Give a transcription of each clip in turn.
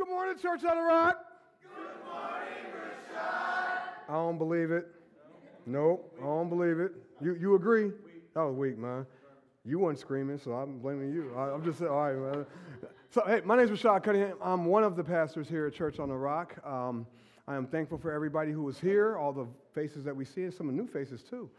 Good morning, Church on the Rock. Good morning, Rashad. I don't believe it. Nope, I don't believe it. You, you agree? That was weak, man. You weren't screaming, so I'm blaming you. I, am just saying, all right, man. So, hey, my name is Rashad Cunningham. I'm one of the pastors here at Church on the Rock. Um, I am thankful for everybody who was here, all the faces that we see, and some new faces too.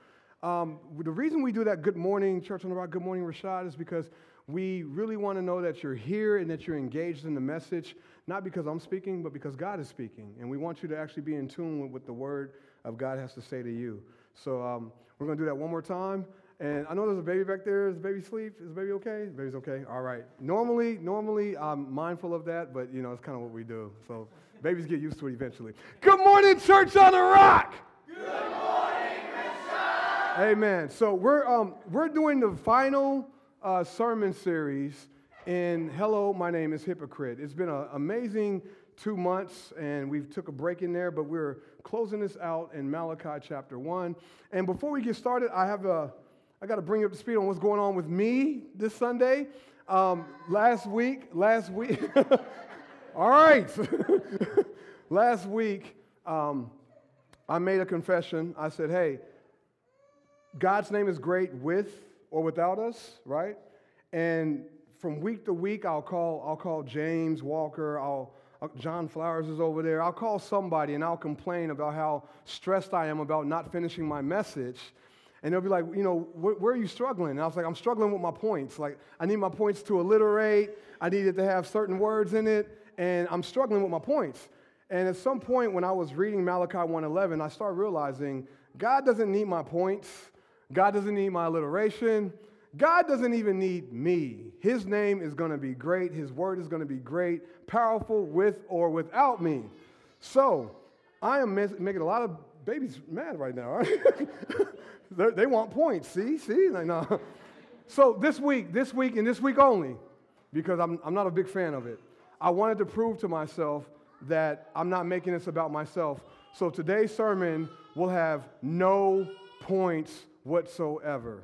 Um, the reason we do that Good Morning Church on the Rock, Good Morning Rashad, is because we really want to know that you're here and that you're engaged in the message, not because I'm speaking, but because God is speaking. And we want you to actually be in tune with what the Word of God has to say to you. So um, we're going to do that one more time. And I know there's a baby back there. Is the baby asleep? Is the baby okay? The baby's okay. All right. Normally, normally I'm mindful of that, but you know it's kind of what we do. So babies get used to it eventually. Good morning, Church on the Rock. Good morning, Richard. Amen. So we're um, we're doing the final uh, sermon series in Hello, my name is Hypocrite. It's been an amazing two months, and we've took a break in there, but we're closing this out in Malachi chapter one. And before we get started, I have a I got to bring you up to speed on what's going on with me this Sunday. Um, last week, last week, all right, last week, um, I made a confession. I said, "Hey, God's name is great with or without us, right? And from week to week, I'll call, I'll call James Walker, I'll, uh, John Flowers is over there. I'll call somebody and I'll complain about how stressed I am about not finishing my message. And they'll be like, you know, where, where, are you struggling? And I was like, I'm struggling with my points. Like, I need my points to alliterate. I needed to have certain words in it. And I'm struggling with my points. And at some point when I was reading Malachi 1:11, I started realizing God doesn't need my points. God doesn't need my alliteration. God doesn't even need me. His name is going to be great. His word is going to be great, powerful with or without me. So I am making a lot of babies mad right now. Right? they want points. See, see, like, no. So this week, this week, and this week only, because I'm, I'm not a big fan of it. I wanted to prove to myself that I'm not making this about myself. So today's sermon will have no points whatsoever.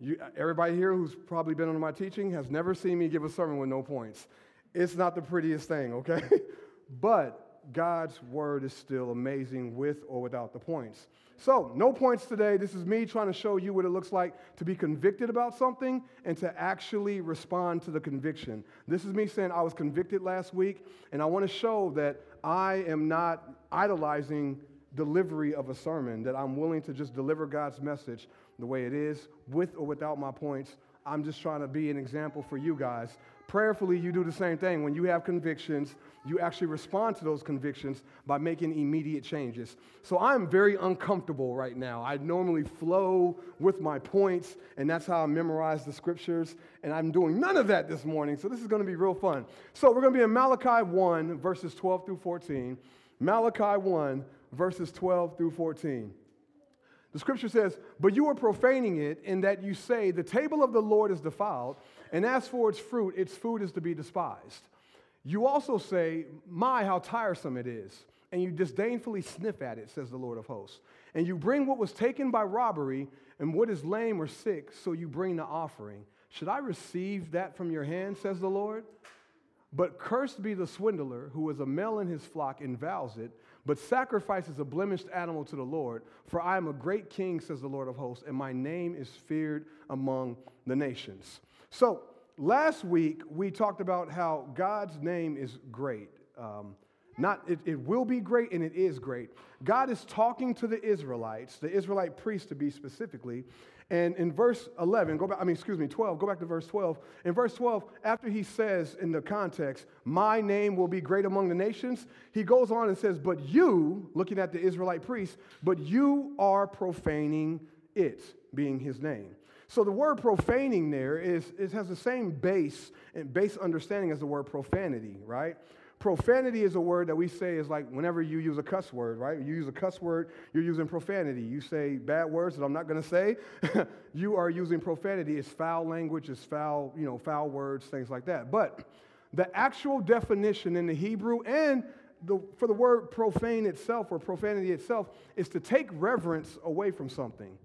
You, everybody here who's probably been under my teaching has never seen me give a sermon with no points. It's not the prettiest thing, okay? but God's word is still amazing with or without the points. So, no points today. This is me trying to show you what it looks like to be convicted about something and to actually respond to the conviction. This is me saying I was convicted last week, and I want to show that I am not idolizing delivery of a sermon, that I'm willing to just deliver God's message the way it is, with or without my points. I'm just trying to be an example for you guys. Prayerfully, you do the same thing. When you have convictions, you actually respond to those convictions by making immediate changes. So I'm very uncomfortable right now. I normally flow with my points, and that's how I memorize the scriptures, and I'm doing none of that this morning. So this is going to be real fun. So we're going to be in Malachi 1, verses 12 through 14. Malachi 1, verses 12 through 14. The scripture says, But you are profaning it in that you say, The table of the Lord is defiled, and as for its fruit, its food is to be despised. You also say, My, how tiresome it is. And you disdainfully sniff at it, says the Lord of hosts. And you bring what was taken by robbery and what is lame or sick, so you bring the offering. Should I receive that from your hand, says the Lord? But cursed be the swindler who is a male in his flock and vows it, but sacrifice is a blemished animal to the Lord. For I am a great king, says the Lord of hosts, and my name is feared among the nations. So, last week we talked about how God's name is great. Um, not it, it will be great and it is great. God is talking to the Israelites, the Israelite priests to be specifically, and in verse 11, go back, I mean, excuse me, 12, go back to verse 12. In verse 12, after he says in the context, My name will be great among the nations, he goes on and says, But you, looking at the Israelite priests, but you are profaning it, being his name. So the word profaning there is, it has the same base and base understanding as the word profanity, right? Profanity is a word that we say is like whenever you use a cuss word, right? You use a cuss word, you're using profanity. You say bad words that I'm not going to say, you are using profanity. It's foul language, it's foul, you know, foul words, things like that. But the actual definition in the Hebrew and the, for the word profane itself or profanity itself is to take reverence away from something.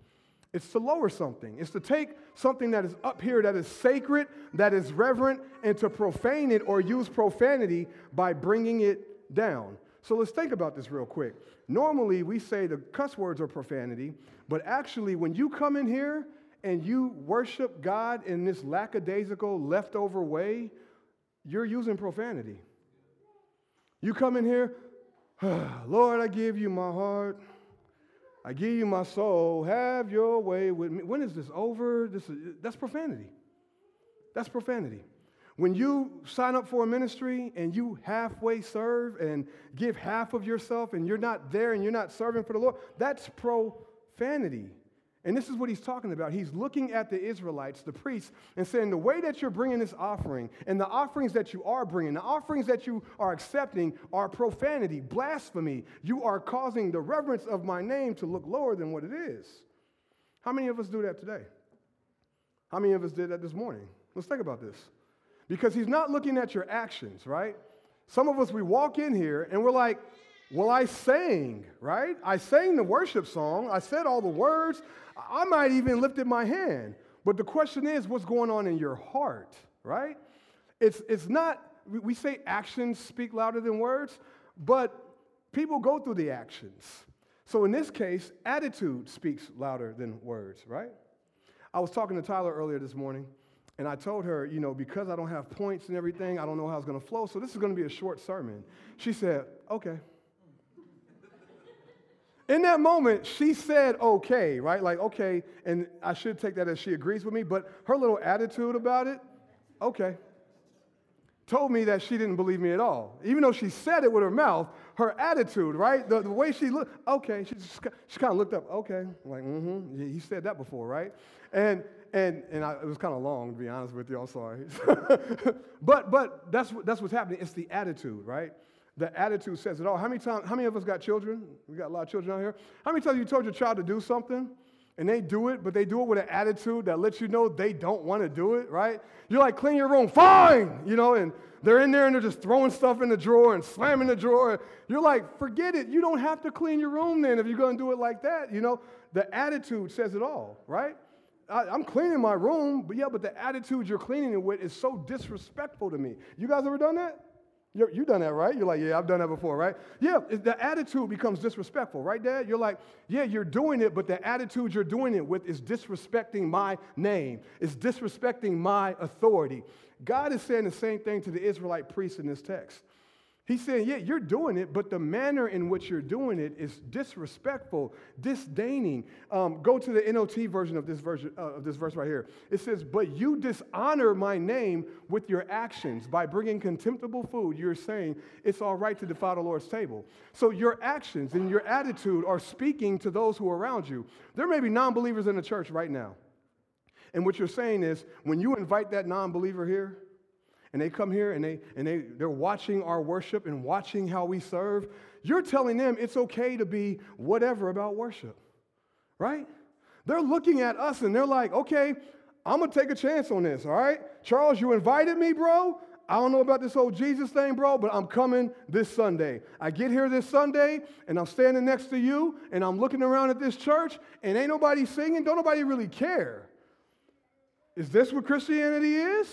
It's to lower something. It's to take something that is up here that is sacred, that is reverent, and to profane it or use profanity by bringing it down. So let's think about this real quick. Normally, we say the cuss words are profanity, but actually, when you come in here and you worship God in this lackadaisical, leftover way, you're using profanity. You come in here, ah, Lord, I give you my heart. I give you my soul. Have your way with me. When is this over? This is, that's profanity. That's profanity. When you sign up for a ministry and you halfway serve and give half of yourself and you're not there and you're not serving for the Lord, that's profanity. And this is what he's talking about. He's looking at the Israelites, the priests, and saying, The way that you're bringing this offering and the offerings that you are bringing, the offerings that you are accepting are profanity, blasphemy. You are causing the reverence of my name to look lower than what it is. How many of us do that today? How many of us did that this morning? Let's think about this. Because he's not looking at your actions, right? Some of us, we walk in here and we're like, well, I sang, right? I sang the worship song. I said all the words. I might even lifted my hand. But the question is, what's going on in your heart, right? It's, it's not, we say actions speak louder than words, but people go through the actions. So in this case, attitude speaks louder than words, right? I was talking to Tyler earlier this morning, and I told her, you know, because I don't have points and everything, I don't know how it's going to flow, so this is going to be a short sermon. She said, okay. In that moment, she said okay, right? Like, okay, and I should take that as she agrees with me, but her little attitude about it, okay, told me that she didn't believe me at all. Even though she said it with her mouth, her attitude, right? The, the way she looked, okay, she, just, she kind of looked up, okay, like, mm-hmm, he said that before, right? And, and, and I, it was kind of long, to be honest with you, I'm sorry. but, but that's, that's what's happening. It's the attitude, right? The attitude says it all. How many times, how many of us got children? We got a lot of children out here. How many times you told your child to do something and they do it, but they do it with an attitude that lets you know they don't want to do it, right? You're like, clean your room, fine, you know, and they're in there and they're just throwing stuff in the drawer and slamming the drawer. You're like, forget it. You don't have to clean your room then if you're going to do it like that, you know? The attitude says it all, right? I, am cleaning my room, but yeah, but the attitude you're cleaning it with is so disrespectful to me. You guys ever done that? You have done that, right? You're like, yeah, I've done that before, right? Yeah, the attitude becomes disrespectful, right, Dad? You're like, yeah, you're doing it, but the attitude you're doing it with is disrespecting my name, is disrespecting my authority. God is saying the same thing to the Israelite priests in this text. He's saying, yeah, you're doing it, but the manner in which you're doing it is disrespectful, disdaining. Um, go to the NLT version of this, version, uh, of this verse right here. It says, But you dishonor my name with your actions. By bringing contemptible food, you're saying it's all right to defile the Lord's table. So your actions and your attitude are speaking to those who are around you. There may be non believers in the church right now. And what you're saying is, when you invite that non believer here, and they come here and, they, and they, they're watching our worship and watching how we serve, you're telling them it's okay to be whatever about worship, right? They're looking at us and they're like, okay, I'm gonna take a chance on this, all right? Charles, you invited me, bro. I don't know about this whole Jesus thing, bro, but I'm coming this Sunday. I get here this Sunday and I'm standing next to you and I'm looking around at this church and ain't nobody singing, don't nobody really care. Is this what Christianity is?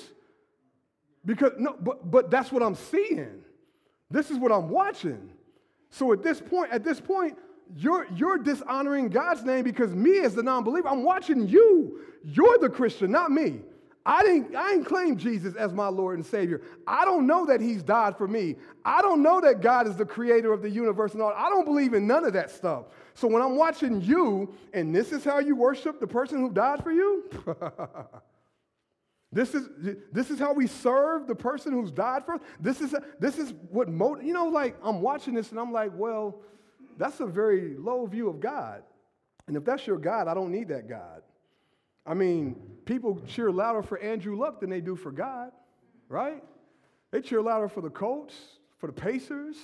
Because no, but but that's what I'm seeing. This is what I'm watching. So at this point, at this point, you're you're dishonoring God's name because me as the non-believer, I'm watching you. You're the Christian, not me. I didn't, I didn't claim Jesus as my Lord and Savior. I don't know that He's died for me. I don't know that God is the creator of the universe and all. I don't believe in none of that stuff. So when I'm watching you, and this is how you worship the person who died for you, This is, this is how we serve the person who's died for us. This is, this is what, mo- you know, like I'm watching this and I'm like, well, that's a very low view of God. And if that's your God, I don't need that God. I mean, people cheer louder for Andrew Luck than they do for God, right? They cheer louder for the Colts, for the Pacers,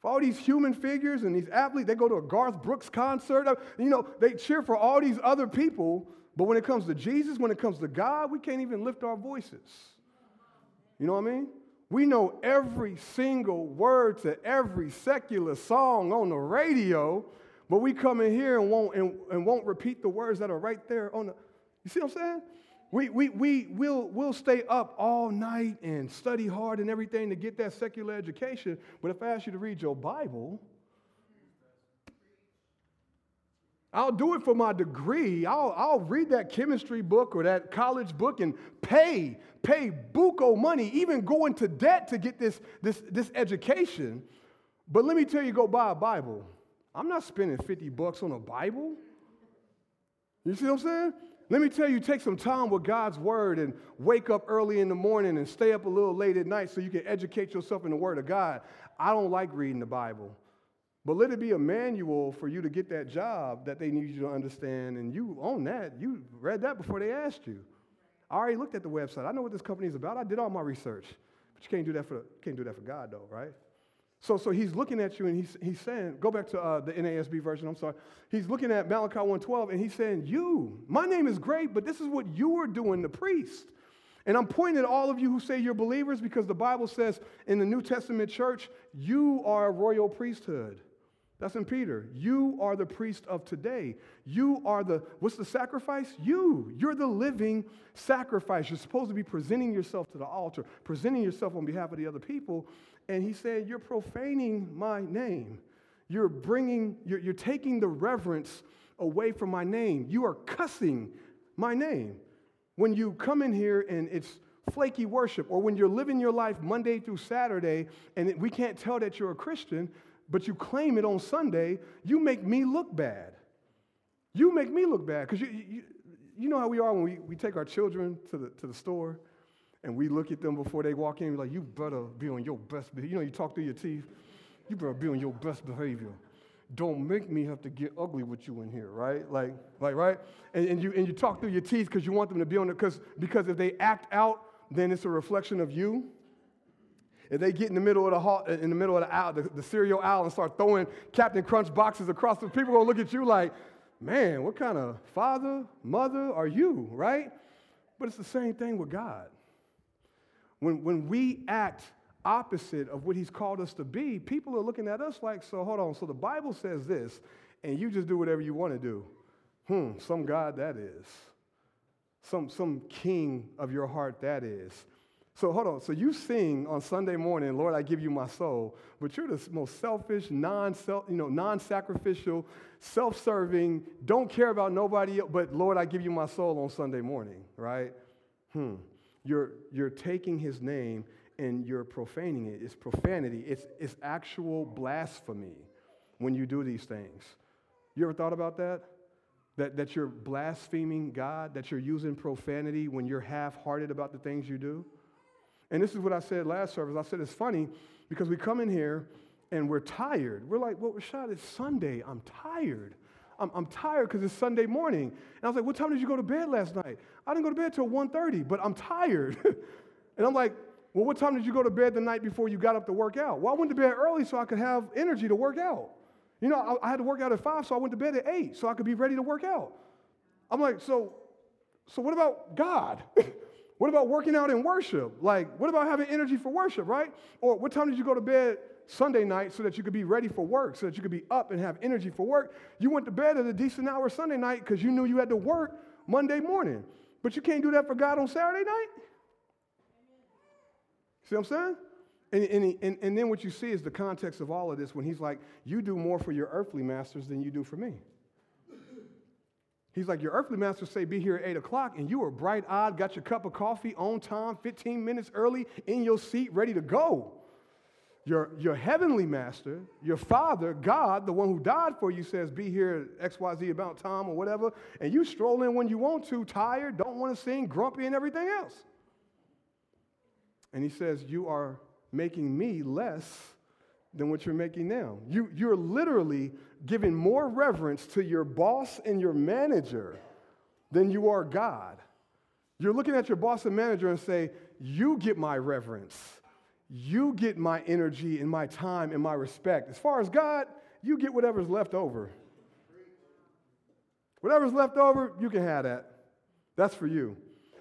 for all these human figures and these athletes. They go to a Garth Brooks concert. You know, they cheer for all these other people but when it comes to Jesus, when it comes to God, we can't even lift our voices. You know what I mean? We know every single word to every secular song on the radio, But we come in here and won't, and, and won't repeat the words that are right there on the, you see what I'm saying? We, we, we will we'll stay up all night and study hard and everything to get that secular education. But if I ask you to read your Bible, I'll do it for my degree. I'll, I'll read that chemistry book or that college book and pay, pay buco money, even go into debt to get this, this, this education. But let me tell you, go buy a Bible. I'm not spending 50 bucks on a Bible. You see what I'm saying? Let me tell you, take some time with God's word and wake up early in the morning and stay up a little late at night so you can educate yourself in the word of God. I don't like reading the Bible. But let it be a manual for you to get that job that they need you to understand. And you own that. You read that before they asked you. I already looked at the website. I know what this company is about. I did all my research. But you can't do that for, can't do that for God, though, right? So, so he's looking at you and he's, he's saying, go back to uh, the NASB version, I'm sorry. He's looking at Malachi 112 and he's saying, You, my name is great, but this is what you are doing, the priest. And I'm pointing at all of you who say you're believers because the Bible says in the New Testament church, you are a royal priesthood. That's in Peter. You are the priest of today. You are the, what's the sacrifice? You. You're the living sacrifice. You're supposed to be presenting yourself to the altar, presenting yourself on behalf of the other people. And he said, You're profaning my name. You're bringing, you're, you're taking the reverence away from my name. You are cussing my name. When you come in here and it's flaky worship, or when you're living your life Monday through Saturday and we can't tell that you're a Christian, but you claim it on Sunday, you make me look bad. You make me look bad because you, you, you know how we are when we, we take our children to the, to the store and we look at them before they walk in, like, you better be on your best behavior. You know, you talk through your teeth. You better be on your best behavior. Don't make me have to get ugly with you in here, right? Like, like right? And, and you, and you talk through your teeth because you want them to be on it, because because if they act out, then it's a reflection of you. If they get in the middle of the hall, in the middle of the aisle, the, the cereal aisle, and start throwing Captain Crunch boxes across the people, gonna look at you like, man, what kind of father, mother are you, right? But it's the same thing with God. When, when we act opposite of what He's called us to be, people are looking at us like, so hold on, so the Bible says this, and you just do whatever you want to do. Hmm, some God that is. Some, some king of your heart that is. So hold on. So you sing on Sunday morning, Lord, I give you my soul, but you're the most selfish, non-self, you know, non-sacrificial, self-serving, don't care about nobody else, but Lord, I give you my soul on Sunday morning, right? Hmm. You're, you're taking his name and you're profaning it. It's profanity. It's, it's actual blasphemy when you do these things. You ever thought about that? That, that you're blaspheming God, that you're using profanity when you're half hearted about the things you do? And this is what I said last service. I said it's funny because we come in here and we're tired. We're like, well, Rashad, it's Sunday. I'm tired. I'm, I'm tired because it's Sunday morning. And I was like, what time did you go to bed last night? I didn't go to bed till 1.30, but I'm tired. and I'm like, well, what time did you go to bed the night before you got up to work out? Well, I went to bed early so I could have energy to work out. You know, I, I had to work out at 5, so I went to bed at 8 so I could be ready to work out. I'm like, so, so what about God? What about working out in worship? Like, what about having energy for worship, right? Or what time did you go to bed Sunday night so that you could be ready for work, so that you could be up and have energy for work? You went to bed at a decent hour Sunday night because you knew you had to work Monday morning. But you can't do that for God on Saturday night? See what I'm saying? And, and, and, and then what you see is the context of all of this when he's like, You do more for your earthly masters than you do for me. He's like, Your earthly master say, Be here at 8 o'clock, and you were bright eyed, got your cup of coffee on time, 15 minutes early, in your seat, ready to go. Your, your heavenly master, your father, God, the one who died for you, says, Be here at XYZ about time or whatever, and you stroll in when you want to, tired, don't want to sing, grumpy, and everything else. And he says, You are making me less than what you're making now. You, you're literally giving more reverence to your boss and your manager than you are God. You're looking at your boss and manager and say, You get my reverence. You get my energy and my time and my respect. As far as God, you get whatever's left over. Whatever's left over, you can have that. That's for you.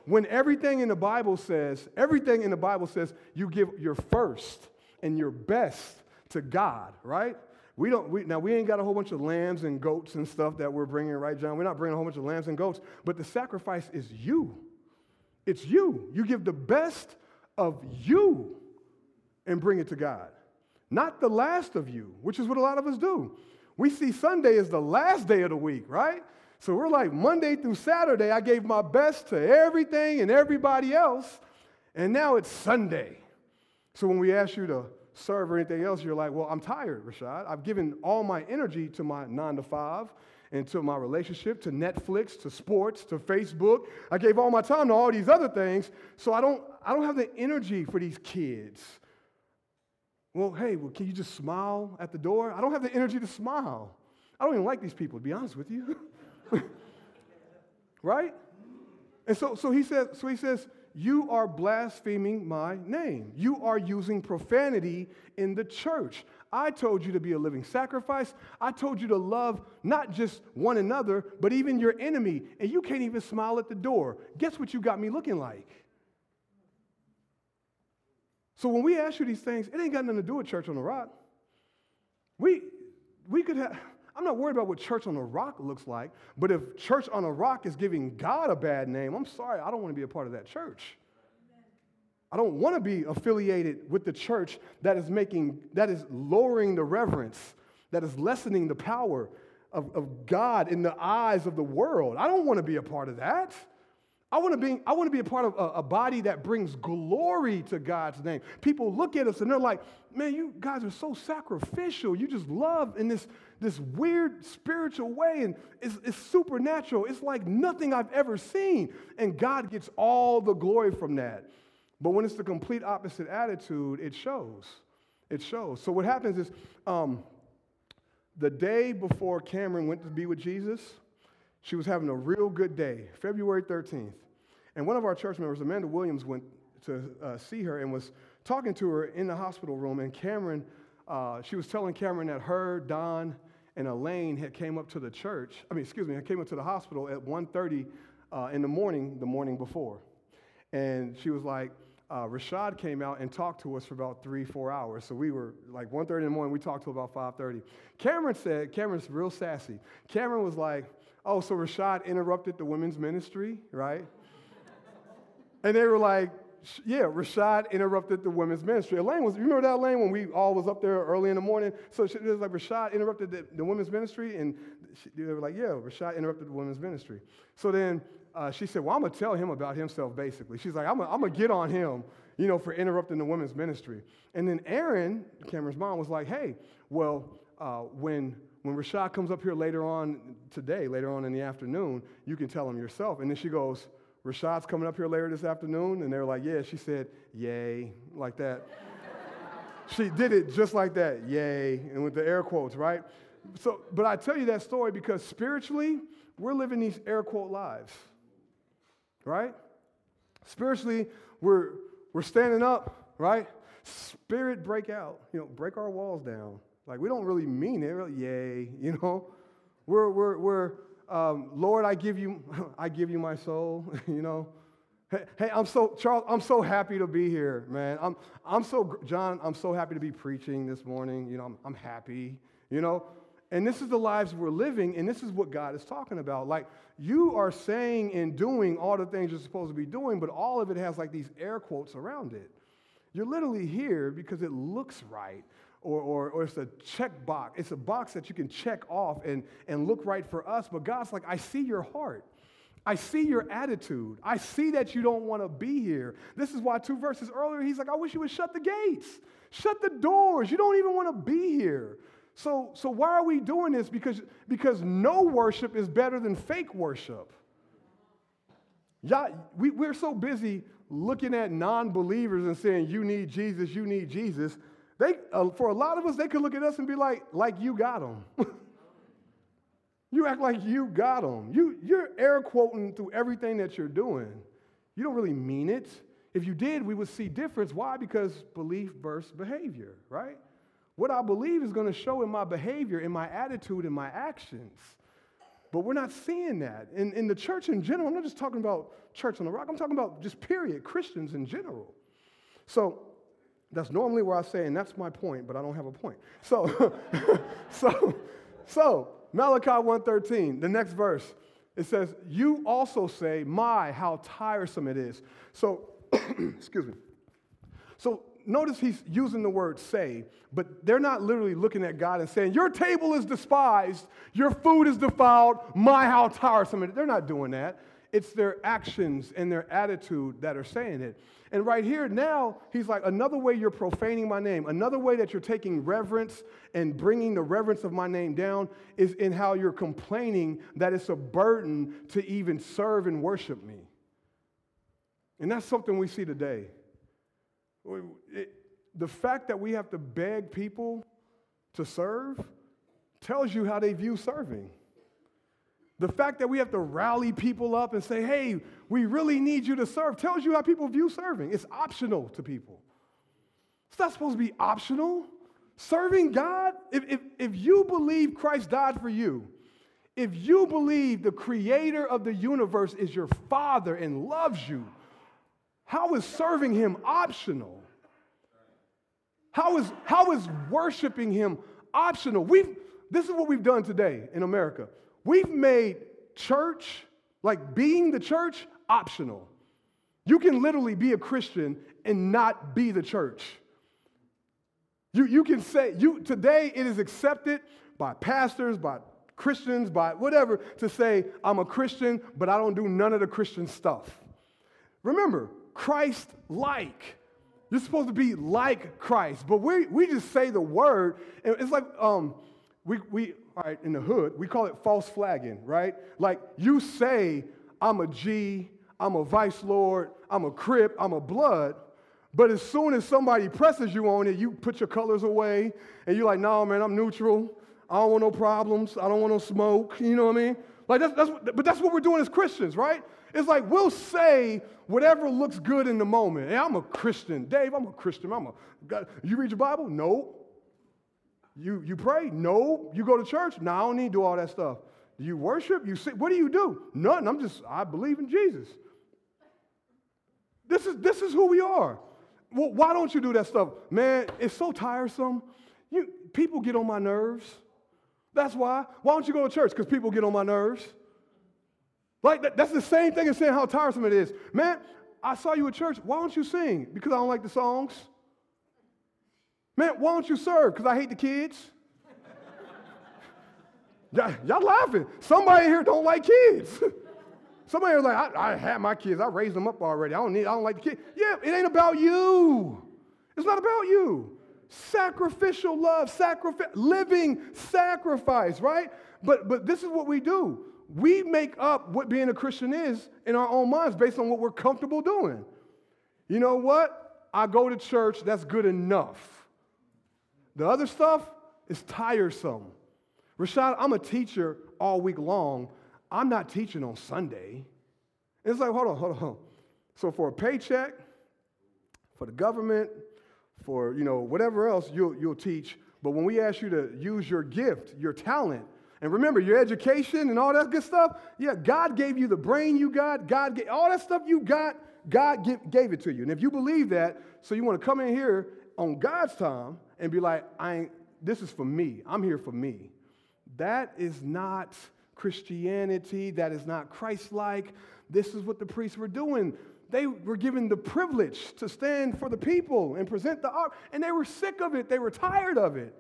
When everything in the Bible says, everything in the Bible says, you give your first and your best to God, right? We don't, we, now we ain't got a whole bunch of lambs and goats and stuff that we're bringing, right, John? We're not bringing a whole bunch of lambs and goats, but the sacrifice is you. It's you. You give the best of you and bring it to God, not the last of you, which is what a lot of us do. We see Sunday as the last day of the week, right? So we're like Monday through Saturday, I gave my best to everything and everybody else, and now it's Sunday. So when we ask you to serve or anything else, you're like, well, I'm tired, Rashad. I've given all my energy to my nine to five and to my relationship, to Netflix, to sports, to Facebook. I gave all my time to all these other things, so I don't, I don't have the energy for these kids. Well, hey, well, can you just smile at the door? I don't have the energy to smile. I don't even like these people, to be honest with you. right? And so, so he says, so he says, you are blaspheming my name. You are using profanity in the church. I told you to be a living sacrifice. I told you to love not just one another, but even your enemy. And you can't even smile at the door. Guess what you got me looking like? So when we ask you these things, it ain't got nothing to do with church on the rock. We, we could have, I'm not worried about what church on the rock looks like, but if church on a rock is giving God a bad name, I'm sorry, I don't want to be a part of that church. I don't want to be affiliated with the church that is making, that is lowering the reverence, that is lessening the power of, of God in the eyes of the world. I don't want to be a part of that. I want to be, I want to be a part of a, a, body that brings glory to God's name. People look at us and they're like, man, you guys are so sacrificial. You just love in this, this weird spiritual way, and it's, it's supernatural. It's like nothing I've ever seen. And God gets all the glory from that. But when it's the complete opposite attitude, it shows. It shows. So what happens is um, the day before Cameron went to be with Jesus, she was having a real good day, February 13th. And one of our church members, Amanda Williams, went to uh, see her and was talking to her in the hospital room. And Cameron, uh, she was telling Cameron that her, Don, and Elaine had came up to the church. I mean, excuse me, had came up to the hospital at 1.30 uh, in the morning, the morning before. And she was like, uh, Rashad came out and talked to us for about three, four hours. So we were like 1.30 in the morning, we talked till about 5.30. Cameron said, Cameron's real sassy. Cameron was like, oh, so Rashad interrupted the women's ministry, right? and they were like, yeah, Rashad interrupted the women's ministry. Elaine was, you remember that, Elaine, when we all was up there early in the morning? So she, it was like, Rashad interrupted the, the women's ministry, and she, they were like, yeah, Rashad interrupted the women's ministry. So then uh, she said, well, I'm going to tell him about himself, basically. She's like, I'm going to get on him, you know, for interrupting the women's ministry. And then Erin, Cameron's mom, was like, hey, well, uh, when when Rashad comes up here later on today, later on in the afternoon, you can tell him yourself. And then she goes, Rashad's coming up here later this afternoon? And they're like, yeah. She said, yay, like that. she did it just like that, yay, and with the air quotes, right? So, but I tell you that story because spiritually, we're living these air quote lives, right? Spiritually, we're, we're standing up, right? Spirit break out, you know, break our walls down. Like, we don't really mean it. Really, yay, you know? We're, we're, we're um, Lord, I give you, I give you my soul, you know? Hey, hey, I'm so, Charles, I'm so happy to be here, man. I'm, I'm so, John, I'm so happy to be preaching this morning. You know, I'm, I'm happy, you know? And this is the lives we're living, and this is what God is talking about. Like, you are saying and doing all the things you're supposed to be doing, but all of it has like these air quotes around it. You're literally here because it looks right or, or, or it's a check box. It's a box that you can check off and, and look right for us. But God's like, I see your heart. I see your attitude. I see that you don't want to be here. This is why two verses earlier, he's like, I wish you would shut the gates, shut the doors. You don't even want to be here. So, so why are we doing this? Because, because no worship is better than fake worship. Yeah, we, we're so busy looking at non believers and saying, You need Jesus, you need Jesus. They, uh, for a lot of us, they could look at us and be like, like you got them. you act like you got them. You, you're air quoting through everything that you're doing. You don't really mean it. If you did, we would see difference. Why? Because belief versus behavior, right? What I believe is going to show in my behavior, in my attitude, in my actions. But we're not seeing that. In, in the church in general, I'm not just talking about church on the rock, I'm talking about just period, Christians in general. So That's normally where I say, and that's my point, but I don't have a point. So, so, so Malachi 1:13, the next verse, it says, "You also say, my, how tiresome it is." So, excuse me. So notice he's using the word say, but they're not literally looking at God and saying, Your table is despised, your food is defiled, my how tiresome it is. They're not doing that. It's their actions and their attitude that are saying it. And right here now, he's like, another way you're profaning my name, another way that you're taking reverence and bringing the reverence of my name down is in how you're complaining that it's a burden to even serve and worship me. And that's something we see today. It, the fact that we have to beg people to serve tells you how they view serving. The fact that we have to rally people up and say, hey, we really need you to serve, tells you how people view serving. It's optional to people. It's not supposed to be optional. Serving God, if, if, if you believe Christ died for you, if you believe the creator of the universe is your father and loves you, how is serving him optional? How is, how is worshiping him optional? We've, this is what we've done today in America. We've made church, like being the church, optional. You can literally be a Christian and not be the church. You, you can say, you, today it is accepted by pastors, by Christians, by whatever, to say, I'm a Christian, but I don't do none of the Christian stuff. Remember, Christ like. You're supposed to be like Christ, but we, we just say the word, and it's like um, we, we, all right, in the hood, we call it false flagging, right? Like you say, I'm a G, I'm a vice lord, I'm a crip, I'm a blood, but as soon as somebody presses you on it, you put your colors away, and you're like, no, man, I'm neutral. I don't want no problems. I don't want no smoke. You know what I mean? Like that's, that's but that's what we're doing as Christians, right? It's like we'll say whatever looks good in the moment. Hey, I'm a Christian. Dave, I'm a Christian. I'm a God. You read your Bible? No. You, you pray? No. You go to church? No, I don't need to do all that stuff. Do you worship? You sing? What do you do? Nothing. I'm just, I believe in Jesus. This is, this is who we are. Well, why don't you do that stuff? Man, it's so tiresome. You, people get on my nerves. That's why. Why don't you go to church? Because people get on my nerves. Like, that, that's the same thing as saying how tiresome it is. Man, I saw you at church. Why don't you sing? Because I don't like the songs. Man, why don't you serve? Because I hate the kids. y'all laughing. Somebody here don't like kids. Somebody here like, I, I had my kids. I raised them up already. I don't need, I don't like the kids. Yeah, it ain't about you. It's not about you. Sacrificial love, sacrifice, living sacrifice, right? But but this is what we do we make up what being a Christian is in our own minds based on what we're comfortable doing. You know what? I go to church, that's good enough. The other stuff is tiresome. Rashad, I'm a teacher all week long. I'm not teaching on Sunday. It's like, hold on, hold on. So for a paycheck, for the government, for you know whatever else you'll, you'll teach, but when we ask you to use your gift, your talent, and remember, your education and all that good stuff, yeah, God gave you the brain you got, God gave all that stuff you got, God give, gave it to you. And if you believe that, so you want to come in here on God's time and be like, I ain't, this is for me. I'm here for me. That is not Christianity. That is not Christ like. This is what the priests were doing. They were given the privilege to stand for the people and present the art, and they were sick of it. They were tired of it.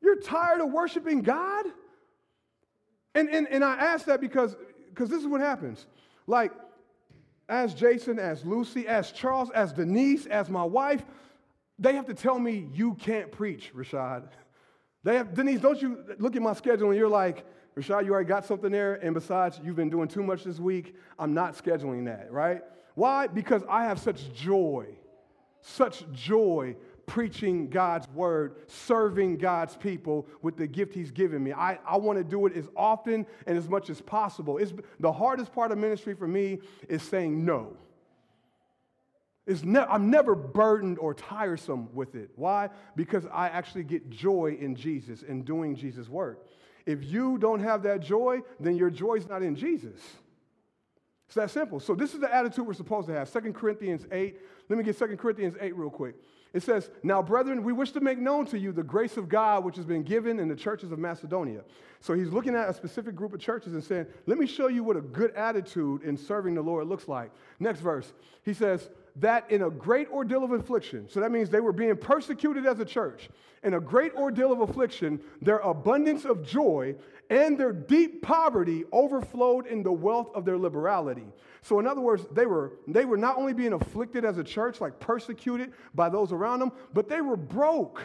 You're tired of worshiping God? And, and, and I ask that because because this is what happens. Like, as Jason, as Lucy, as Charles, as Denise, as my wife, they have to tell me, you can't preach, Rashad. They have, Denise, don't you look at my schedule and you're like, Rashad, you already got something there, and besides, you've been doing too much this week. I'm not scheduling that, right? Why? Because I have such joy, such joy preaching God's word, serving God's people with the gift He's given me. I, I want to do it as often and as much as possible. It's, the hardest part of ministry for me is saying no. Ne- I'm never burdened or tiresome with it. Why? Because I actually get joy in Jesus and doing Jesus' work. If you don't have that joy, then your joy is not in Jesus. It's that simple. So this is the attitude we're supposed to have. 2 Corinthians 8. Let me get 2 Corinthians 8 real quick. It says, Now, brethren, we wish to make known to you the grace of God which has been given in the churches of Macedonia. So he's looking at a specific group of churches and saying, Let me show you what a good attitude in serving the Lord looks like. Next verse, he says, That in a great ordeal of affliction, so that means they were being persecuted as a church, in a great ordeal of affliction, their abundance of joy and their deep poverty overflowed in the wealth of their liberality. So, in other words, they were, they were not only being afflicted as a church, like persecuted by those around them, but they were broke.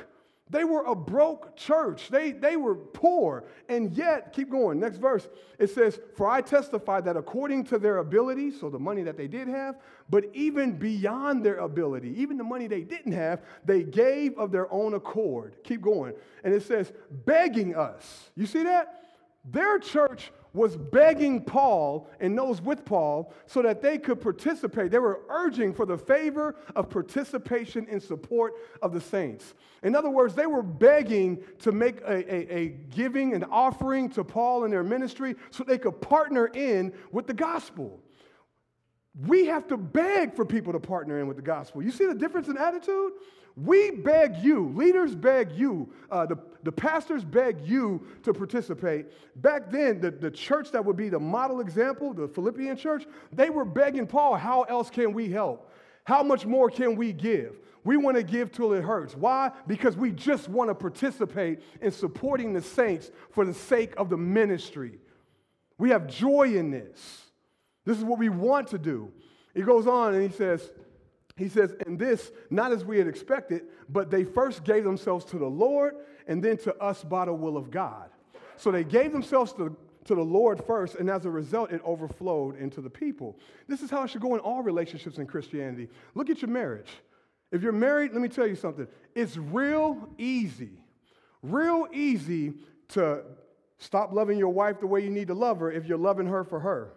They were a broke church. They, they were poor. And yet, keep going, next verse, it says, For I testify that according to their ability, so the money that they did have, but even beyond their ability, even the money they didn't have, they gave of their own accord. Keep going. And it says, begging us. You see that? Their church was begging Paul and those with Paul so that they could participate. They were urging for the favor of participation in support of the saints. In other words, they were begging to make a, a, a giving, an offering to Paul and their ministry so they could partner in with the gospel. We have to beg for people to partner in with the gospel. You see the difference in attitude? We beg you, leaders beg you, uh, the, the pastors beg you to participate. Back then, the, the church that would be the model example, the Philippian church, they were begging Paul, how else can we help? How much more can we give? We want to give till it hurts. Why? Because we just want to participate in supporting the saints for the sake of the ministry. We have joy in this. This is what we want to do. He goes on and he says, he says, and this, not as we had expected, but they first gave themselves to the Lord and then to us by the will of God. So they gave themselves to, to the Lord first, and as a result, it overflowed into the people. This is how it should go in all relationships in Christianity. Look at your marriage. If you're married, let me tell you something. It's real easy, real easy to stop loving your wife the way you need to love her if you're loving her for her.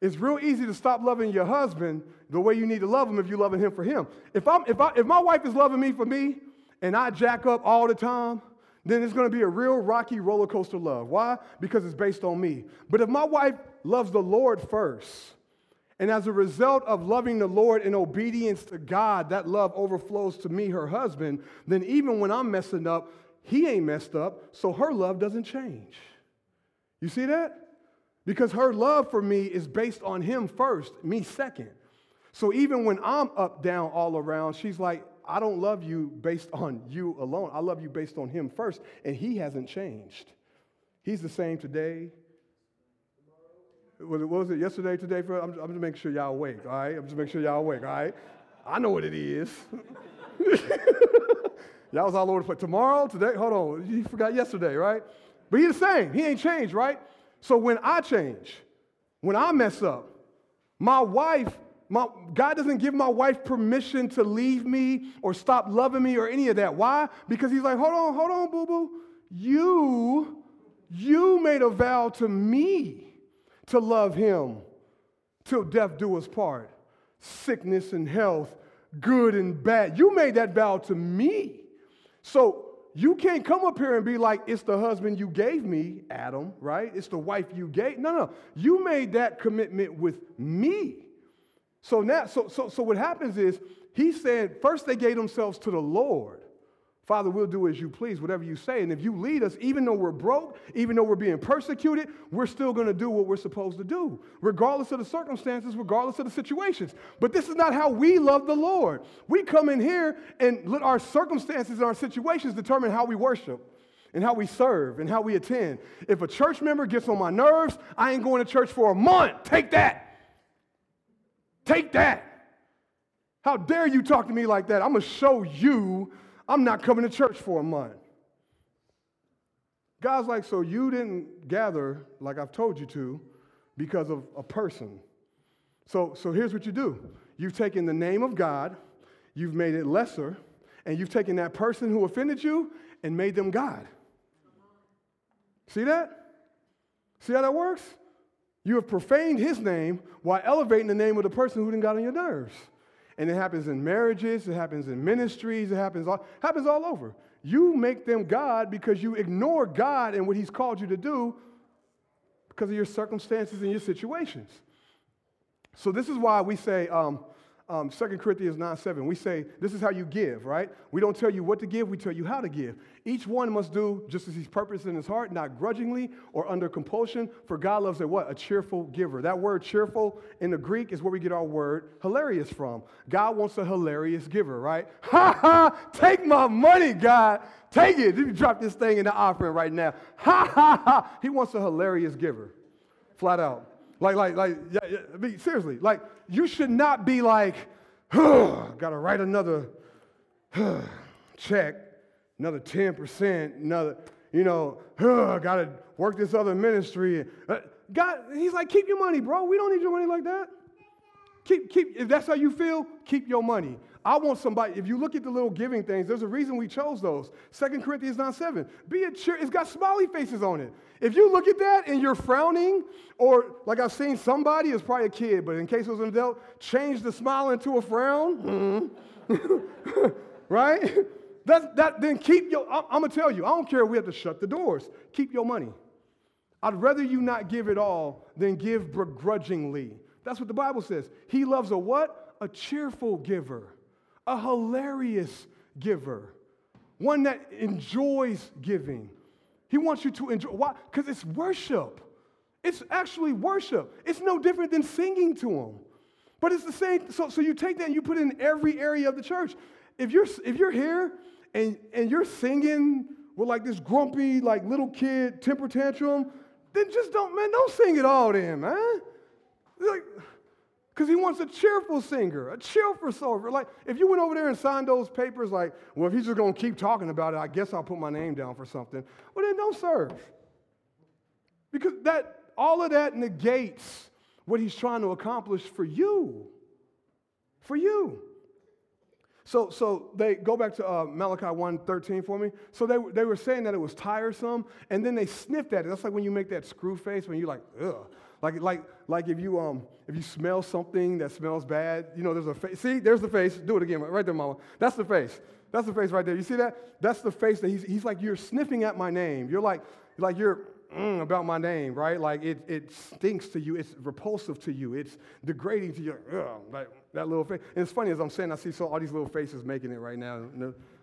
It's real easy to stop loving your husband the way you need to love him if you're loving him for him. If, I'm, if, I, if my wife is loving me for me and I jack up all the time, then it's to be a real rocky roller coaster love. Why? Because it's based on me. But if my wife loves the Lord first, and as a result of loving the Lord in obedience to God, that love overflows to me, her husband, then even when I'm messing up, he ain't messed up, so her love doesn't change. You see that? Because her love for me is based on him first, me second. So even when I'm up, down, all around, she's like, I don't love you based on you alone. I love you based on him first. And he hasn't changed. He's the same today. What was it yesterday, today? I'm, I'm just making sure y'all awake, all right? I'm just making sure y'all awake, all right? I know what it is. y'all was all over the place. Tomorrow, today, hold on. You forgot yesterday, right? But he's the same. He ain't changed, right? So when I change, when I mess up, my wife, my, God doesn't give my wife permission to leave me or stop loving me or any of that. Why? Because He's like, hold on, hold on, boo boo. You, you made a vow to me to love Him till death do us part. Sickness and health, good and bad. You made that vow to me. So you can't come up here and be like, it's the husband you gave me, Adam, right? It's the wife you gave. No, no. You made that commitment with me. So now, so, so, so what happens is, he said, first they gave themselves to the Lord. Father, we'll do as you please, whatever you say. And if you lead us, even though we're broke, even though we're being persecuted, we're still going to do what we're supposed to do, regardless of the circumstances, regardless of the situations. But this is not how we love the Lord. We come in here and let our circumstances and our situations determine how we worship and how we serve and how we attend. If a church member gets on my nerves, I ain't going to church for a month. Take that. Take that. How dare you talk to me like that? I'm going to show you I'm not coming to church for a month. God's like, so you didn't gather like I've told you to because of a person. So, so here's what you do you've taken the name of God, you've made it lesser, and you've taken that person who offended you and made them God. See that? See how that works? You have profaned his name while elevating the name of the person who didn't got on your nerves. And it happens in marriages, it happens in ministries, it happens all, happens all over. You make them God because you ignore God and what He's called you to do because of your circumstances and your situations. So, this is why we say, um, um, 2 Corinthians 9 7, we say, This is how you give, right? We don't tell you what to give, we tell you how to give. Each one must do just as he's purposed in his heart, not grudgingly or under compulsion, for God loves a what? A cheerful giver. That word cheerful in the Greek is where we get our word hilarious from. God wants a hilarious giver, right? Ha ha! Take my money, God. Take it. You drop this thing in the offering right now. Ha ha ha! He wants a hilarious giver, flat out. Like, like, like, I mean, seriously, like, you should not be like, gotta write another check, another 10%, another, you know, gotta work this other ministry. Uh, God, he's like, keep your money, bro. We don't need your money like that. Keep, keep, if that's how you feel, keep your money. I want somebody, if you look at the little giving things, there's a reason we chose those. 2 Corinthians 9 7. Be a cheer, it's got smiley faces on it. If you look at that and you're frowning, or like I've seen somebody, it's probably a kid, but in case it was an adult, change the smile into a frown. Mm-hmm. right? That, then keep your, I'm, I'm gonna tell you, I don't care if we have to shut the doors. Keep your money. I'd rather you not give it all than give begrudgingly. That's what the Bible says. He loves a what? A cheerful giver, a hilarious giver, one that enjoys giving. He wants you to enjoy. Why? Because it's worship. It's actually worship. It's no different than singing to Him. But it's the same. So, so you take that and you put it in every area of the church. If you're, if you're here and, and you're singing with like this grumpy, like little kid temper tantrum, then just don't, man, don't sing it all then, man. Like, because he wants a cheerful singer, a cheerful soldier. Like, if you went over there and signed those papers, like, well, if he's just going to keep talking about it, I guess I'll put my name down for something. Well, then don't serve. Because that, all of that negates what he's trying to accomplish for you. For you. So, so they go back to uh, Malachi 1.13 for me. So they, they were saying that it was tiresome, and then they sniffed at it. That's like when you make that screw face when you're like, ugh. Like, like, like if you um if you smell something that smells bad, you know, there's a face. See, there's the face. Do it again, right there, mama. That's the face. That's the face right there. You see that? That's the face that he's, he's like, you're sniffing at my name. You're like, like you're mm, about my name, right? Like it, it stinks to you. It's repulsive to you. It's degrading to you. Like that little face. And it's funny as I'm saying, I see so all these little faces making it right now.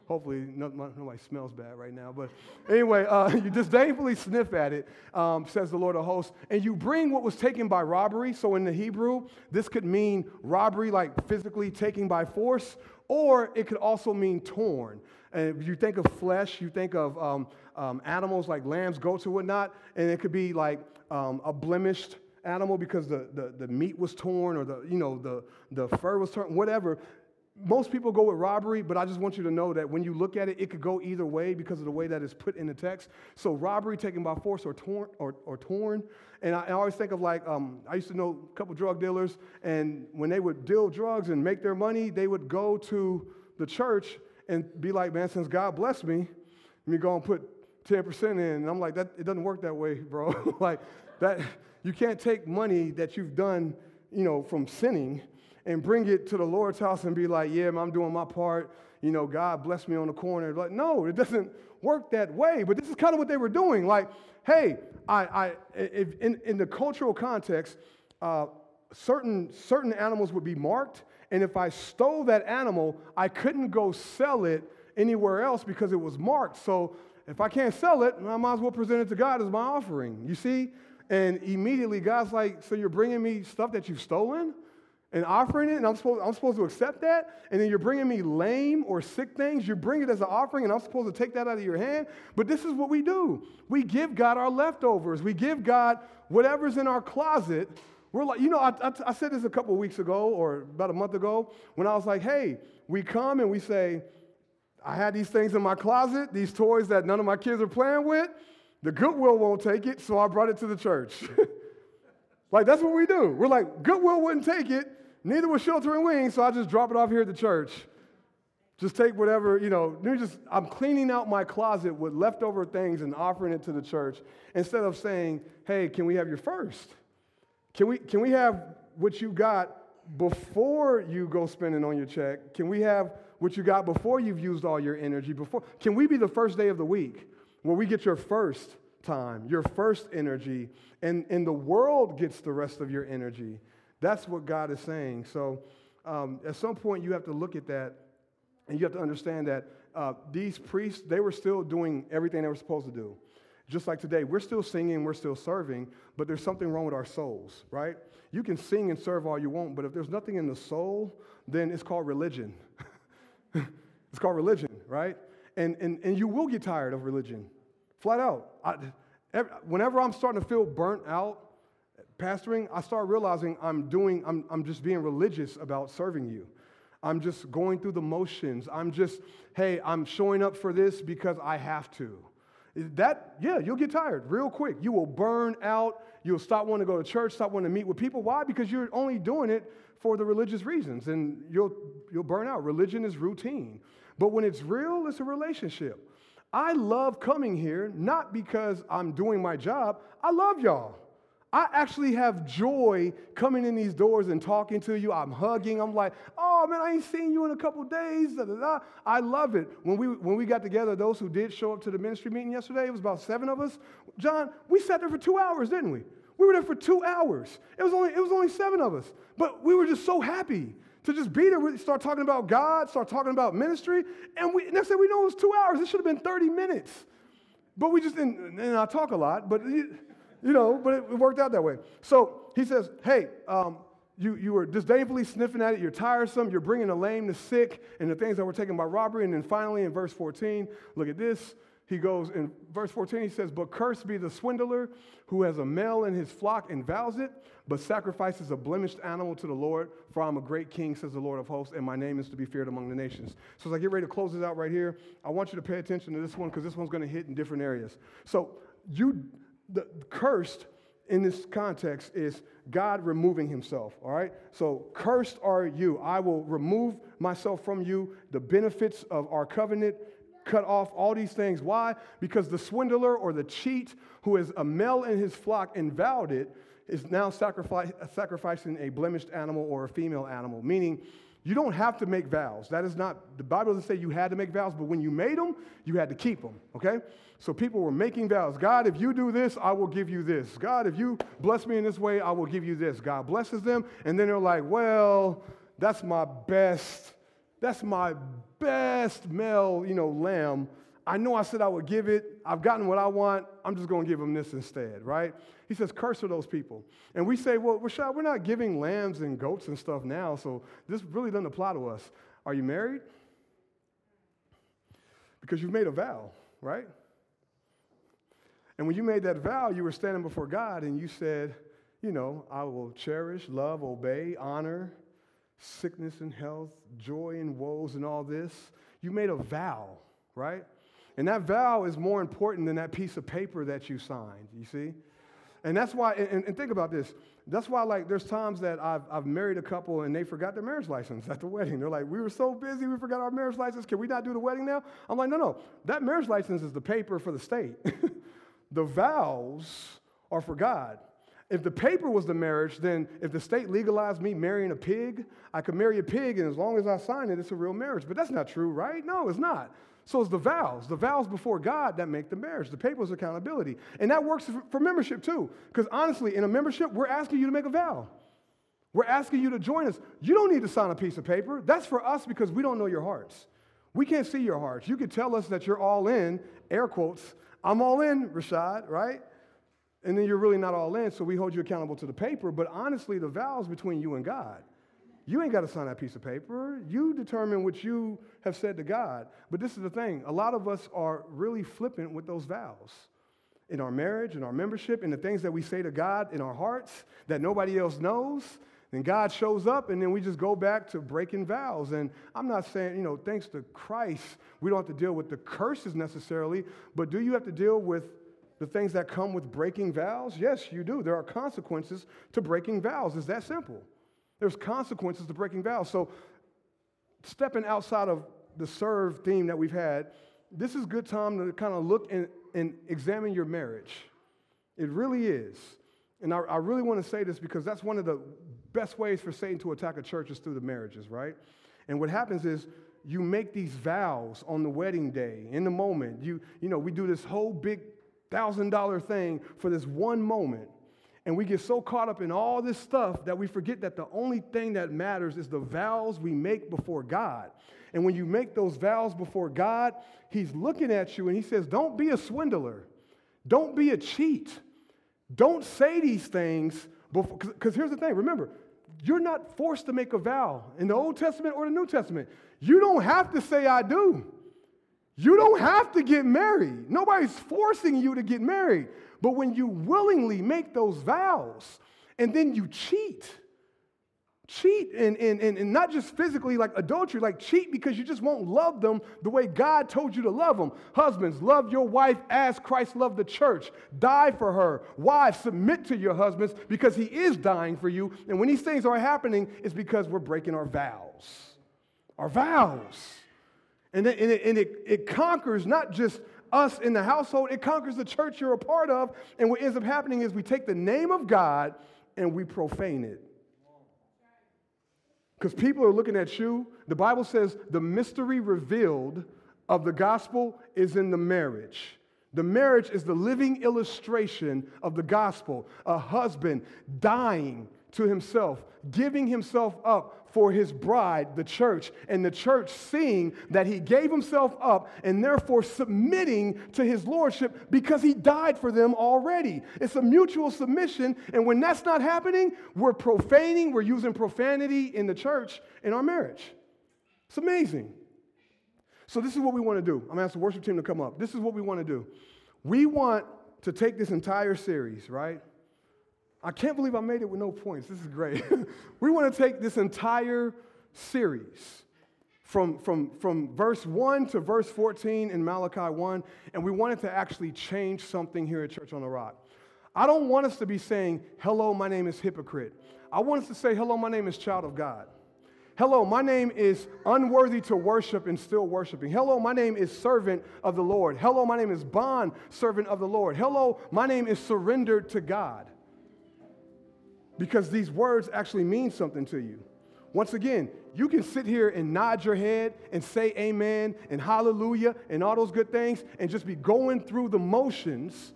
Hopefully, nobody smells bad right now. But anyway, uh, you disdainfully sniff at it, um, says the Lord of hosts, and you bring what was taken by robbery. So in the Hebrew, this could mean robbery, like physically taking by force, or it could also mean torn. And if you think of flesh, you think of um, um, animals like lambs, goats, or whatnot, and it could be like um, a blemished animal because the, the, the meat was torn or the, you know, the, the fur was torn, whatever most people go with robbery, but I just want you to know that when you look at it, it could go either way because of the way that it's put in the text. So robbery taken by force or torn, or, or torn. And I, I, always think of like, um, I used to know a couple drug dealers, and when they would deal drugs and make their money, they would go to the church and be like, man, since God blessed me, let me go and put 10% in. And I'm like, that, it doesn't work that way, bro. like that, you can't take money that you've done, you know, from sinning and bring it to the Lord's house and be like, yeah, I'm doing my part. You know, God bless me on the corner. Like, no, it doesn't work that way. But this is kind of what they were doing. Like, hey, I, I if, in, in the cultural context, uh, certain, certain animals would be marked. And if I stole that animal, I couldn't go sell it anywhere else because it was marked. So if I can't sell it, I might as well present it to God as my offering. You see? And immediately God's like, So you're bringing me stuff that you've stolen? And offering it, and I'm supposed, I'm supposed to accept that, and then you're bringing me lame or sick things, you bring it as an offering, and I'm supposed to take that out of your hand. But this is what we do we give God our leftovers, we give God whatever's in our closet. We're like, you know, I, I, I said this a couple weeks ago or about a month ago when I was like, hey, we come and we say, I had these things in my closet, these toys that none of my kids are playing with. The Goodwill won't take it, so I brought it to the church. like, that's what we do. We're like, Goodwill wouldn't take it, Neither was sheltering wings, so I just drop it off here at the church. Just take whatever, you know, just I'm cleaning out my closet with leftover things and offering it to the church instead of saying, hey, can we have your first? Can we, can we have what you got before you go spending on your check? Can we have what you got before you've used all your energy? Before can we be the first day of the week where we get your first time, your first energy, and, and the world gets the rest of your energy? That's what God is saying. So um, at some point you have to look at that and you have to understand that uh, these priests, they were still doing everything they were supposed to do. Just like today, we're still singing, we're still serving, but there's something wrong with our souls, right? You can sing and serve all you want, but if there's nothing in the soul, then it's called religion. it's called religion, right? And, and, and you will get tired of religion, flat out. I, every, whenever I'm starting to feel burnt out pastoring, I start realizing I'm doing, I'm, I'm just being religious about serving you. I'm just going through the motions. I'm just, hey, I'm showing up for this because I have to. That, yeah, you'll get tired real quick. You will burn out. You'll stop wanting to go to church, stop wanting to meet with people. Why? Because you're only doing it for the religious reasons, and you'll, you'll burn out. Religion is routine. But when it's real, it's a relationship. I love coming here not because I'm doing my job, I love y'all. I actually have joy coming in these doors and talking to you. I'm hugging. I'm like, oh man, I ain't seen you in a couple days. Da, da, da. I love it. When we, when we got together, those who did show up to the ministry meeting yesterday, it was about seven of us. John, we sat there for two hours, didn't we? We were there for two hours. It was only, it was only seven of us. But we were just so happy to just be there, we start talking about God, start talking about ministry, and we, next thing we know, it was two hours. It should have been 30 minutes. But we just, and, and I talk a lot, but you know, but it, worked out that way. So he says, hey, um, you, you were disdainfully sniffing at it, you're tiresome, you're bringing the lame, the sick, and the things that were taken by robbery. And then finally, in verse 14, look at this. He goes in verse 14, he says, But cursed be the swindler who has a male in his flock and vows it, but sacrifices a blemished animal to the Lord. For I'm a great king, says the Lord of hosts, and my name is to be feared among the nations. So as I get ready to close this out right here, I want you to pay attention to this one because this one's going to hit in different areas. So you the cursed in this context is God removing himself, all right? So, cursed are you. I will remove myself from you, the benefits of our covenant, cut off all these things. Why? Because the swindler or the cheat who is a male in his flock and vowed it is now sacrificing a blemished animal or a female animal, meaning you don't have to make vows. That is not, the Bible doesn't say you had to make vows, but when you made them, you had to keep them, okay? So people were making vows. God, if you do this, I will give you this. God, if you bless me in this way, I will give you this. God blesses them, and then they're like, well, that's my best, that's my best male, you know, lamb. I know I said I would give it. I've gotten what I want. I'm just going to give them this instead, right? He says, curse are those people. And we say, well, Rashad, we're not giving lambs and goats and stuff now, so this really doesn't apply to us. Are you married? Because you've made a vow, right? And when you made that vow, you were standing before God and you said, you know, I will cherish, love, obey, honor, sickness and health, joy and woes and all this. You made a vow, right? And that vow is more important than that piece of paper that you signed, you see? And that's why, and, and think about this. That's why, like, there's times that I've, I've married a couple and they forgot their marriage license at the wedding. They're like, we were so busy, we forgot our marriage license. Can we not do the wedding now? I'm like, no, no. That marriage license is the paper for the state. the vows are for God. If the paper was the marriage, then if the state legalized me marrying a pig, I could marry a pig, and as long as I sign it, it's a real marriage. But that's not true, right? No, it's not. So it's the vows, the vows before God that make the marriage. The paper is accountability. And that works for membership too. Because honestly, in a membership, we're asking you to make a vow. We're asking you to join us. You don't need to sign a piece of paper. That's for us because we don't know your hearts. We can't see your hearts. You could tell us that you're all in, air quotes, I'm all in, Rashad, right? And then you're really not all in, so we hold you accountable to the paper. But honestly, the vows between you and God. You ain't got to sign that piece of paper. You determine what you have said to God. But this is the thing a lot of us are really flippant with those vows in our marriage, in our membership, in the things that we say to God in our hearts that nobody else knows. Then God shows up, and then we just go back to breaking vows. And I'm not saying, you know, thanks to Christ, we don't have to deal with the curses necessarily, but do you have to deal with the things that come with breaking vows? Yes, you do. There are consequences to breaking vows. It's that simple. There's consequences to breaking vows. So, stepping outside of the serve theme that we've had, this is a good time to kind of look and, and examine your marriage. It really is. And I, I really want to say this because that's one of the best ways for Satan to attack a church is through the marriages, right? And what happens is you make these vows on the wedding day, in the moment. You, you know, we do this whole big thousand dollar thing for this one moment. And we get so caught up in all this stuff that we forget that the only thing that matters is the vows we make before God. And when you make those vows before God, He's looking at you and He says, Don't be a swindler. Don't be a cheat. Don't say these things. Because here's the thing remember, you're not forced to make a vow in the Old Testament or the New Testament. You don't have to say, I do. You don't have to get married. Nobody's forcing you to get married. But when you willingly make those vows and then you cheat, cheat and, and, and, and not just physically like adultery, like cheat because you just won't love them the way God told you to love them. Husbands, love your wife as Christ loved the church. Die for her. Wives, submit to your husbands because he is dying for you. And when these things are happening, it's because we're breaking our vows. Our vows. And, it, and, it, and it, it conquers not just us in the household, it conquers the church you're a part of. And what ends up happening is we take the name of God and we profane it. Because people are looking at you. The Bible says the mystery revealed of the gospel is in the marriage. The marriage is the living illustration of the gospel. A husband dying to himself, giving himself up for his bride, the church, and the church seeing that he gave himself up and therefore submitting to his lordship because he died for them already. It's a mutual submission, and when that's not happening, we're profaning, we're using profanity in the church in our marriage. It's amazing. So, this is what we want to do. I'm going to ask the worship team to come up. This is what we want to do. We want to take this entire series, right? I can't believe I made it with no points. This is great. we want to take this entire series from, from, from verse 1 to verse 14 in Malachi 1, and we wanted to actually change something here at Church on the Rock. I don't want us to be saying, Hello, my name is hypocrite. I want us to say, Hello, my name is child of God. Hello, my name is unworthy to worship and still worshiping. Hello, my name is servant of the Lord. Hello, my name is bond servant of the Lord. Hello, my name is surrendered to God because these words actually mean something to you. Once again, you can sit here and nod your head and say amen and hallelujah and all those good things and just be going through the motions,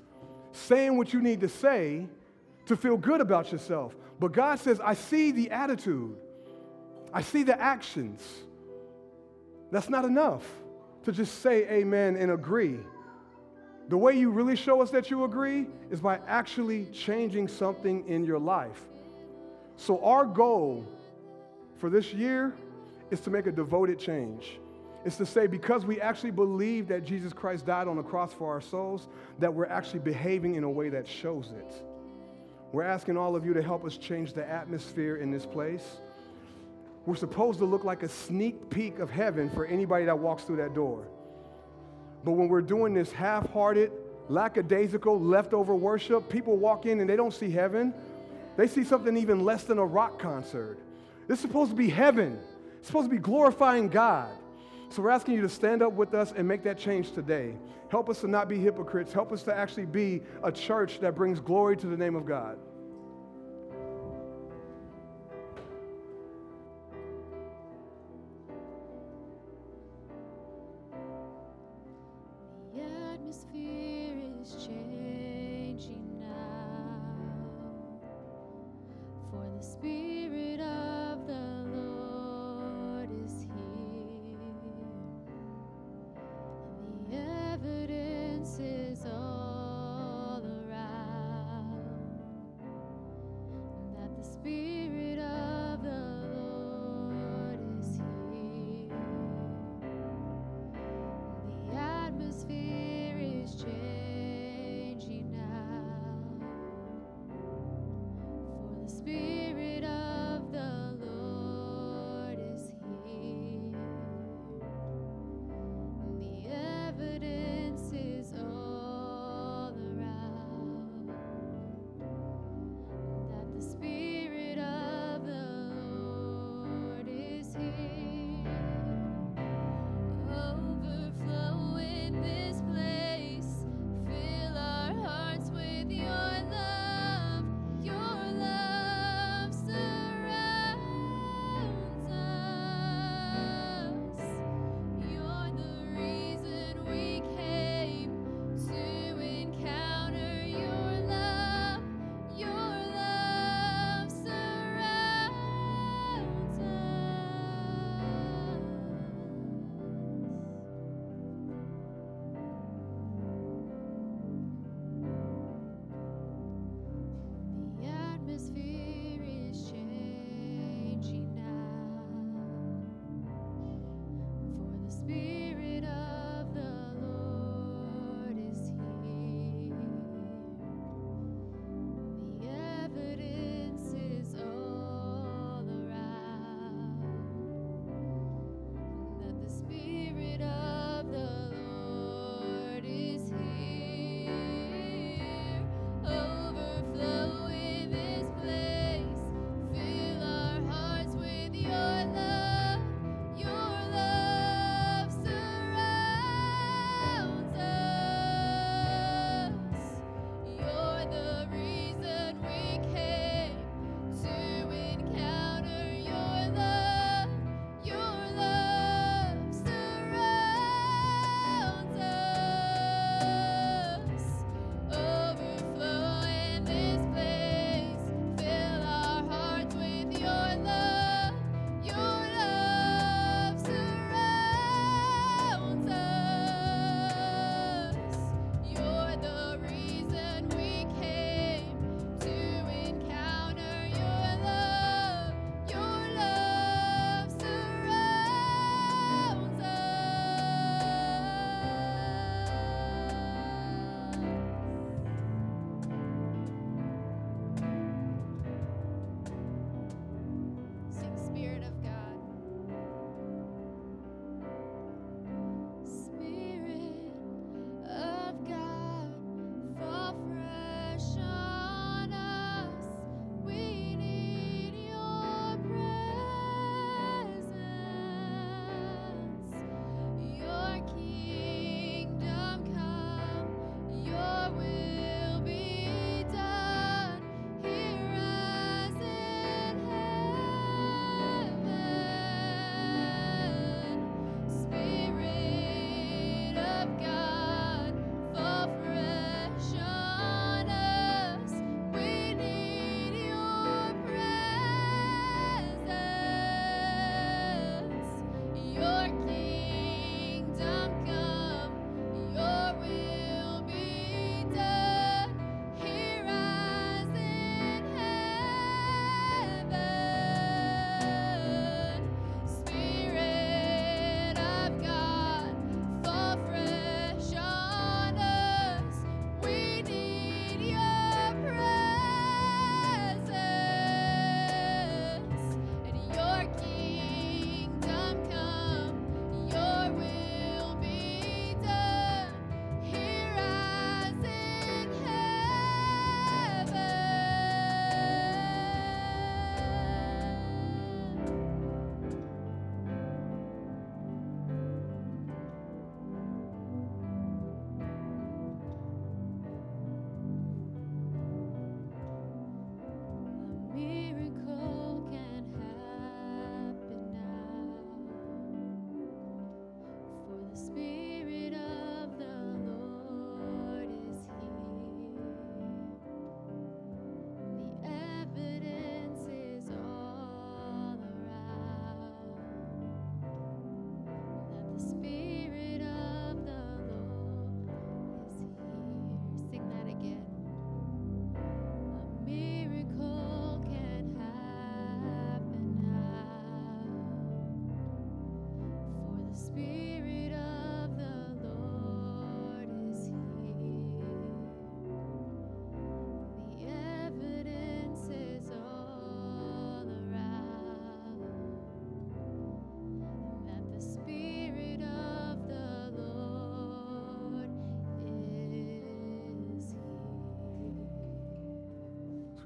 saying what you need to say to feel good about yourself. But God says, I see the attitude, I see the actions. That's not enough to just say amen and agree. The way you really show us that you agree is by actually changing something in your life. So, our goal for this year is to make a devoted change. It's to say, because we actually believe that Jesus Christ died on the cross for our souls, that we're actually behaving in a way that shows it. We're asking all of you to help us change the atmosphere in this place. We're supposed to look like a sneak peek of heaven for anybody that walks through that door. But when we're doing this half hearted, lackadaisical, leftover worship, people walk in and they don't see heaven. They see something even less than a rock concert. This is supposed to be heaven, it's supposed to be glorifying God. So we're asking you to stand up with us and make that change today. Help us to not be hypocrites. Help us to actually be a church that brings glory to the name of God.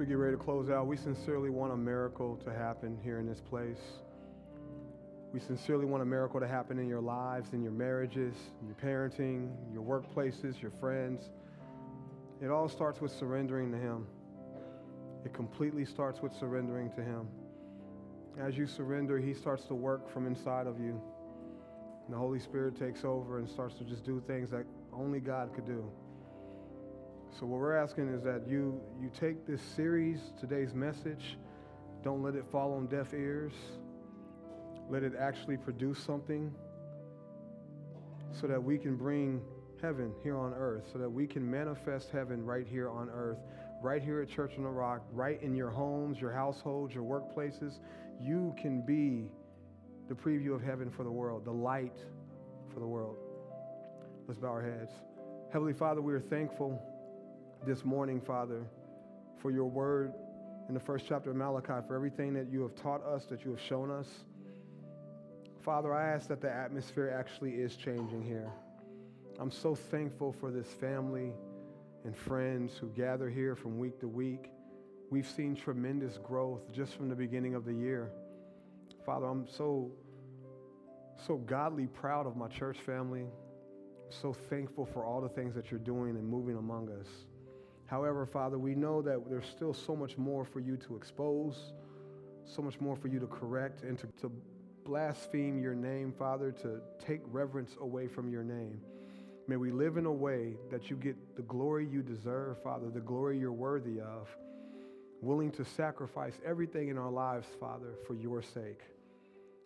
We get ready to close out, we sincerely want a miracle to happen here in this place. We sincerely want a miracle to happen in your lives, in your marriages, in your parenting, your workplaces, your friends. It all starts with surrendering to Him. It completely starts with surrendering to Him. As you surrender, He starts to work from inside of you. And the Holy Spirit takes over and starts to just do things that only God could do. So what we're asking is that you you take this series, today's message, don't let it fall on deaf ears. Let it actually produce something so that we can bring heaven here on earth, so that we can manifest heaven right here on earth, right here at Church on the Rock, right in your homes, your households, your workplaces. You can be the preview of heaven for the world, the light for the world. Let's bow our heads. Heavenly Father, we are thankful this morning, Father, for your word in the first chapter of Malachi, for everything that you have taught us, that you have shown us. Father, I ask that the atmosphere actually is changing here. I'm so thankful for this family and friends who gather here from week to week. We've seen tremendous growth just from the beginning of the year. Father, I'm so, so godly proud of my church family. so thankful for all the things that you're doing and moving among us. However, Father, we know that there's still so much more for you to expose, so much more for you to correct, and to, to blaspheme your name, Father, to take reverence away from your name. May we live in a way that you get the glory you deserve, Father, the glory you're worthy of, willing to sacrifice everything in our lives, Father, for your sake.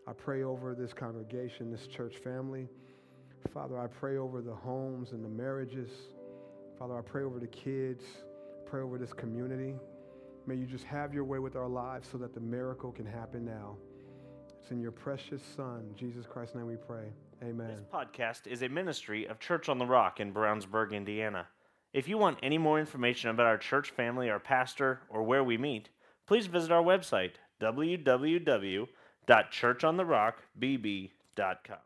I pray over this congregation, this church family. Father, I pray over the homes and the marriages. Father, I pray over the kids, pray over this community. May you just have your way with our lives so that the miracle can happen now. It's in your precious Son, Jesus Christ's name we pray. Amen. This podcast is a ministry of Church on the Rock in Brownsburg, Indiana. If you want any more information about our church family, our pastor, or where we meet, please visit our website, www.churchontherockbb.com.